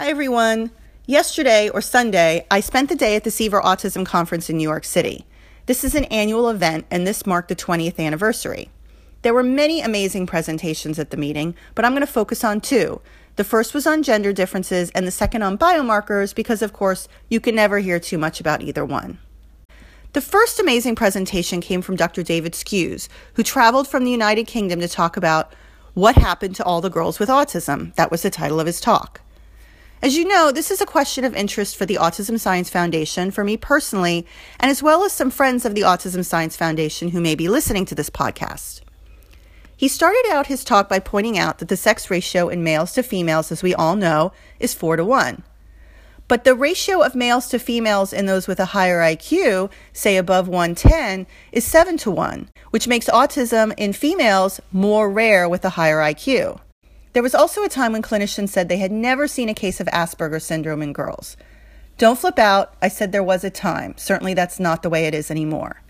Hi, everyone. Yesterday or Sunday, I spent the day at the Seaver Autism Conference in New York City. This is an annual event, and this marked the 20th anniversary. There were many amazing presentations at the meeting, but I'm going to focus on two. The first was on gender differences, and the second on biomarkers, because of course, you can never hear too much about either one. The first amazing presentation came from Dr. David Skuse, who traveled from the United Kingdom to talk about what happened to all the girls with autism. That was the title of his talk. As you know, this is a question of interest for the Autism Science Foundation, for me personally, and as well as some friends of the Autism Science Foundation who may be listening to this podcast. He started out his talk by pointing out that the sex ratio in males to females, as we all know, is 4 to 1. But the ratio of males to females in those with a higher IQ, say above 110, is 7 to 1, which makes autism in females more rare with a higher IQ. There was also a time when clinicians said they had never seen a case of Asperger's syndrome in girls. Don't flip out. I said there was a time. Certainly, that's not the way it is anymore.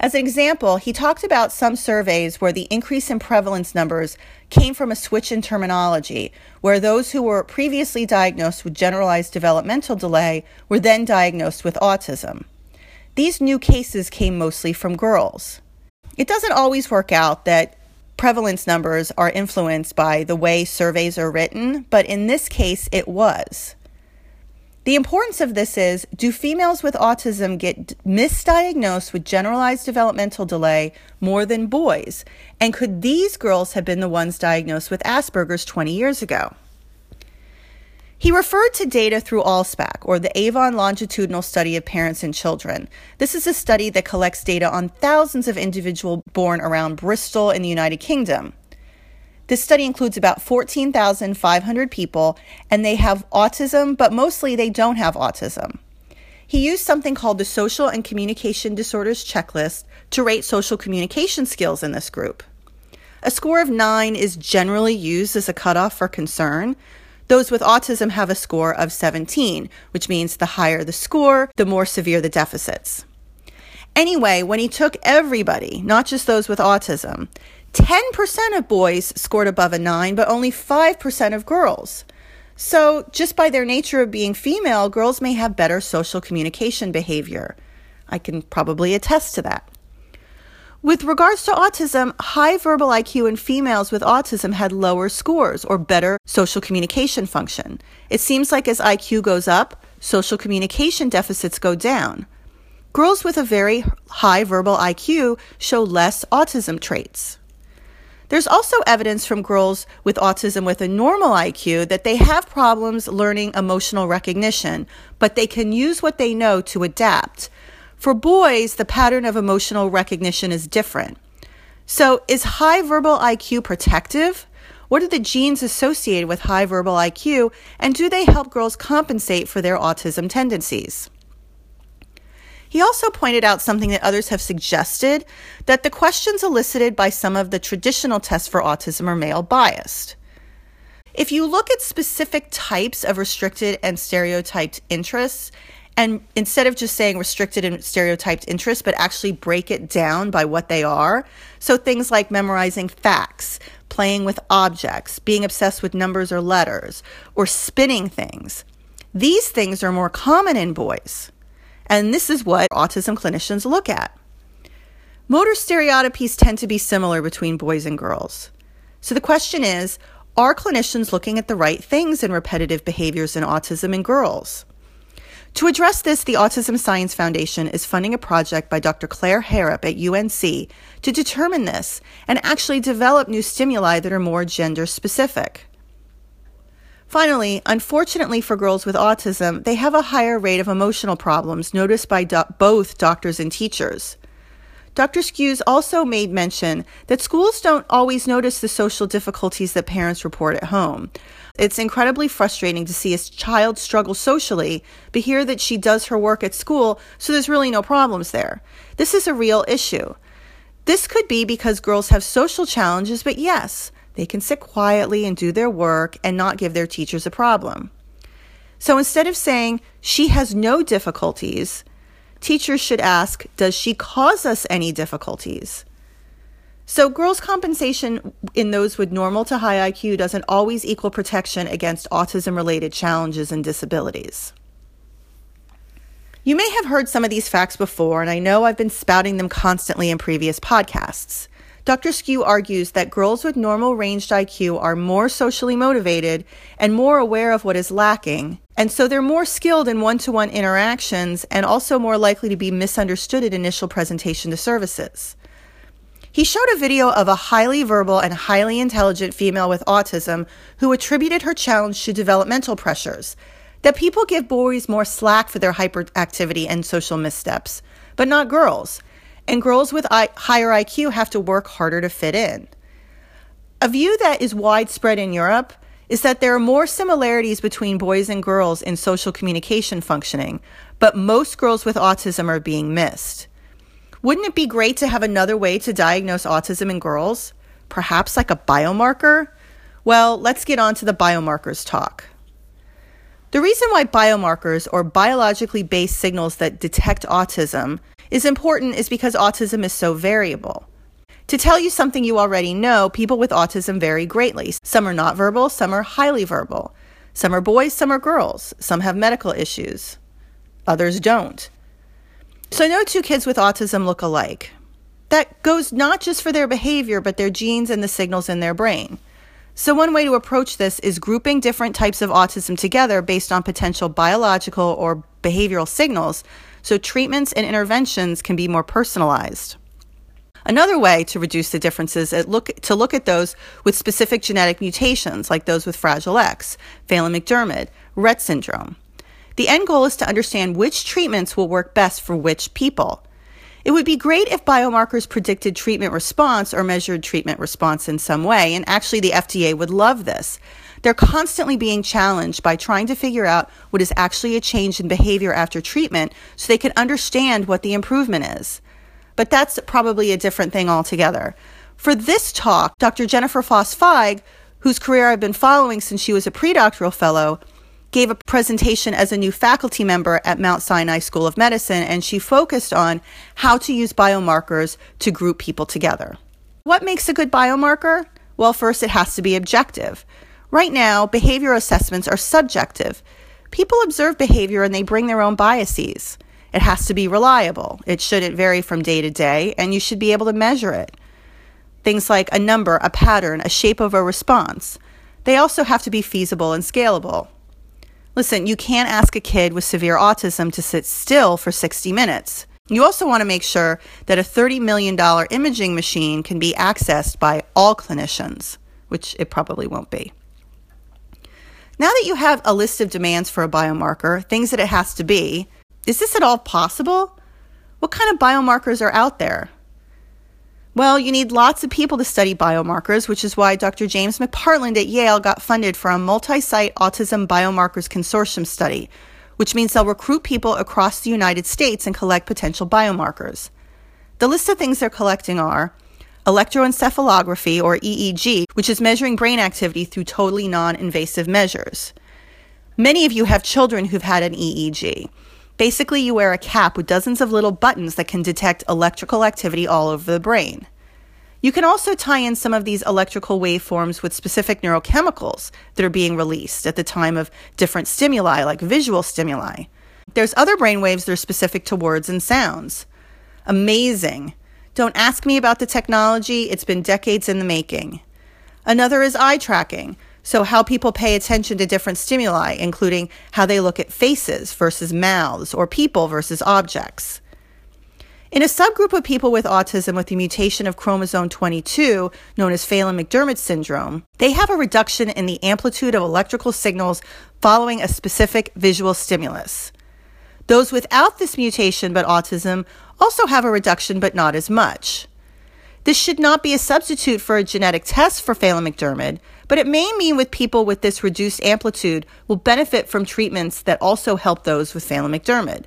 As an example, he talked about some surveys where the increase in prevalence numbers came from a switch in terminology, where those who were previously diagnosed with generalized developmental delay were then diagnosed with autism. These new cases came mostly from girls. It doesn't always work out that prevalence numbers are influenced by the way surveys are written, but in this case, it was. The importance of this is do females with autism get misdiagnosed with generalized developmental delay more than boys? And could these girls have been the ones diagnosed with Asperger's 20 years ago? He referred to data through ALSPAC, or the Avon Longitudinal Study of Parents and Children. This is a study that collects data on thousands of individuals born around Bristol in the United Kingdom. This study includes about 14,500 people, and they have autism, but mostly they don't have autism. He used something called the Social and Communication Disorders Checklist to rate social communication skills in this group. A score of 9 is generally used as a cutoff for concern, those with autism have a score of 17, which means the higher the score, the more severe the deficits. Anyway, when he took everybody, not just those with autism, 10% of boys scored above a 9, but only 5% of girls. So, just by their nature of being female, girls may have better social communication behavior. I can probably attest to that. With regards to autism, high verbal IQ in females with autism had lower scores or better social communication function. It seems like as IQ goes up, social communication deficits go down. Girls with a very high verbal IQ show less autism traits. There's also evidence from girls with autism with a normal IQ that they have problems learning emotional recognition, but they can use what they know to adapt. For boys, the pattern of emotional recognition is different. So, is high verbal IQ protective? What are the genes associated with high verbal IQ, and do they help girls compensate for their autism tendencies? He also pointed out something that others have suggested that the questions elicited by some of the traditional tests for autism are male biased. If you look at specific types of restricted and stereotyped interests, and instead of just saying restricted and stereotyped interests, but actually break it down by what they are. So things like memorizing facts, playing with objects, being obsessed with numbers or letters, or spinning things. These things are more common in boys. And this is what autism clinicians look at. Motor stereotypies tend to be similar between boys and girls. So the question is are clinicians looking at the right things in repetitive behaviors in autism in girls? To address this, the Autism Science Foundation is funding a project by Dr. Claire Harrop at UNC to determine this and actually develop new stimuli that are more gender specific. Finally, unfortunately for girls with autism, they have a higher rate of emotional problems noticed by do- both doctors and teachers. Dr. Skuse also made mention that schools don't always notice the social difficulties that parents report at home. It's incredibly frustrating to see a child struggle socially, but hear that she does her work at school, so there's really no problems there. This is a real issue. This could be because girls have social challenges, but yes, they can sit quietly and do their work and not give their teachers a problem. So instead of saying she has no difficulties, Teachers should ask Does she cause us any difficulties? So, girls' compensation in those with normal to high IQ doesn't always equal protection against autism related challenges and disabilities. You may have heard some of these facts before, and I know I've been spouting them constantly in previous podcasts. Dr. Skew argues that girls with normal ranged IQ are more socially motivated and more aware of what is lacking, and so they're more skilled in one to one interactions and also more likely to be misunderstood at initial presentation to services. He showed a video of a highly verbal and highly intelligent female with autism who attributed her challenge to developmental pressures. That people give boys more slack for their hyperactivity and social missteps, but not girls. And girls with I- higher IQ have to work harder to fit in. A view that is widespread in Europe is that there are more similarities between boys and girls in social communication functioning, but most girls with autism are being missed. Wouldn't it be great to have another way to diagnose autism in girls? Perhaps like a biomarker? Well, let's get on to the biomarkers talk. The reason why biomarkers or biologically based signals that detect autism is important is because autism is so variable. To tell you something you already know, people with autism vary greatly. Some are not verbal, some are highly verbal. Some are boys, some are girls. Some have medical issues, others don't. So, no two kids with autism look alike. That goes not just for their behavior, but their genes and the signals in their brain. So, one way to approach this is grouping different types of autism together based on potential biological or behavioral signals so treatments and interventions can be more personalized. Another way to reduce the differences is look, to look at those with specific genetic mutations, like those with Fragile X, Phelan-McDermid, Rett syndrome. The end goal is to understand which treatments will work best for which people. It would be great if biomarkers predicted treatment response or measured treatment response in some way, and actually the FDA would love this. They're constantly being challenged by trying to figure out what is actually a change in behavior after treatment so they can understand what the improvement is. But that's probably a different thing altogether. For this talk, Dr. Jennifer Foss-Feig, whose career I've been following since she was a predoctoral fellow, gave a presentation as a new faculty member at Mount Sinai School of Medicine, and she focused on how to use biomarkers to group people together. What makes a good biomarker? Well, first, it has to be objective. Right now, behavior assessments are subjective. People observe behavior and they bring their own biases. It has to be reliable. It shouldn't vary from day to day, and you should be able to measure it. Things like a number, a pattern, a shape of a response. They also have to be feasible and scalable. Listen, you can't ask a kid with severe autism to sit still for 60 minutes. You also want to make sure that a $30 million imaging machine can be accessed by all clinicians, which it probably won't be. Now that you have a list of demands for a biomarker, things that it has to be, is this at all possible? What kind of biomarkers are out there? Well, you need lots of people to study biomarkers, which is why Dr. James McPartland at Yale got funded for a multi site autism biomarkers consortium study, which means they'll recruit people across the United States and collect potential biomarkers. The list of things they're collecting are electroencephalography, or EEG, which is measuring brain activity through totally non invasive measures. Many of you have children who've had an EEG. Basically, you wear a cap with dozens of little buttons that can detect electrical activity all over the brain. You can also tie in some of these electrical waveforms with specific neurochemicals that are being released at the time of different stimuli, like visual stimuli. There's other brain waves that are specific to words and sounds. Amazing. Don't ask me about the technology, it's been decades in the making. Another is eye tracking, so, how people pay attention to different stimuli, including how they look at faces versus mouths or people versus objects. In a subgroup of people with autism with the mutation of chromosome 22, known as Phelan McDermid syndrome, they have a reduction in the amplitude of electrical signals following a specific visual stimulus. Those without this mutation but autism also have a reduction, but not as much. This should not be a substitute for a genetic test for Phelan McDermid, but it may mean with people with this reduced amplitude will benefit from treatments that also help those with Phelan McDermid.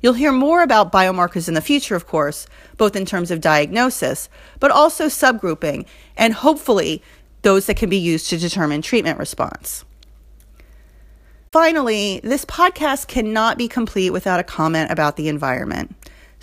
You'll hear more about biomarkers in the future, of course, both in terms of diagnosis, but also subgrouping, and hopefully those that can be used to determine treatment response. Finally, this podcast cannot be complete without a comment about the environment.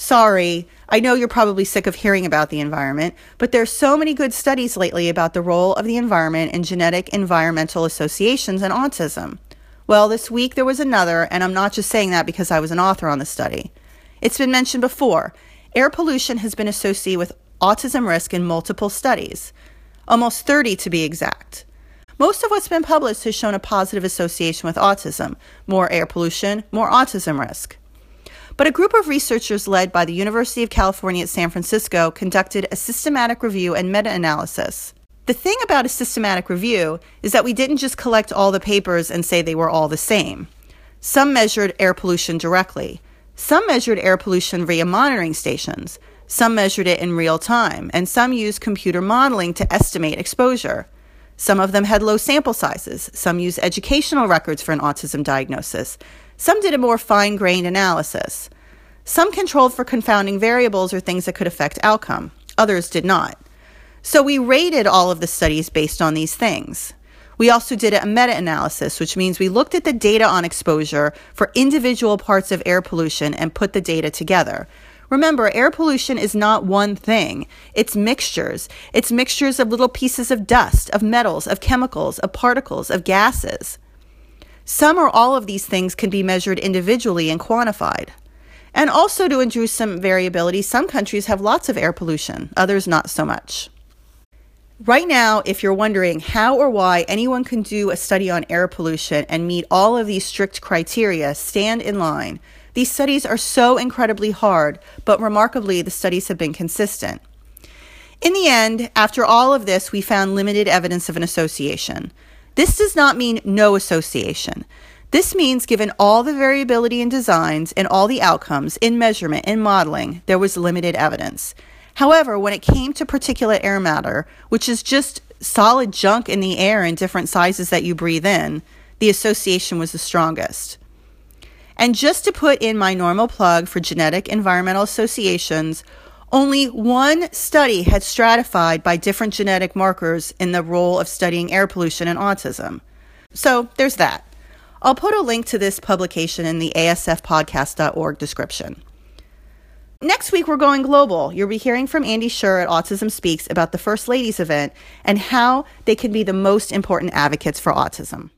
Sorry, I know you're probably sick of hearing about the environment, but there's so many good studies lately about the role of the environment in genetic environmental associations and autism. Well, this week there was another, and I'm not just saying that because I was an author on the study. It's been mentioned before. Air pollution has been associated with autism risk in multiple studies, almost 30 to be exact. Most of what's been published has shown a positive association with autism more air pollution, more autism risk. But a group of researchers led by the University of California at San Francisco conducted a systematic review and meta analysis. The thing about a systematic review is that we didn't just collect all the papers and say they were all the same. Some measured air pollution directly, some measured air pollution via monitoring stations, some measured it in real time, and some used computer modeling to estimate exposure. Some of them had low sample sizes, some used educational records for an autism diagnosis, some did a more fine grained analysis. Some controlled for confounding variables or things that could affect outcome, others did not. So we rated all of the studies based on these things. We also did a meta analysis, which means we looked at the data on exposure for individual parts of air pollution and put the data together. Remember, air pollution is not one thing. It's mixtures. It's mixtures of little pieces of dust, of metals, of chemicals, of particles, of gases. Some or all of these things can be measured individually and quantified. And also to introduce some variability, some countries have lots of air pollution, others not so much. Right now, if you're wondering how or why anyone can do a study on air pollution and meet all of these strict criteria, stand in line. These studies are so incredibly hard, but remarkably, the studies have been consistent. In the end, after all of this, we found limited evidence of an association. This does not mean no association. This means given all the variability in designs and all the outcomes in measurement and modeling, there was limited evidence. However, when it came to particulate air matter, which is just solid junk in the air in different sizes that you breathe in, the association was the strongest. And just to put in my normal plug for genetic environmental associations, only one study had stratified by different genetic markers in the role of studying air pollution and autism. So there's that. I'll put a link to this publication in the asfpodcast.org description. Next week, we're going global. You'll be hearing from Andy Shih at Autism Speaks about the First Ladies event and how they can be the most important advocates for autism.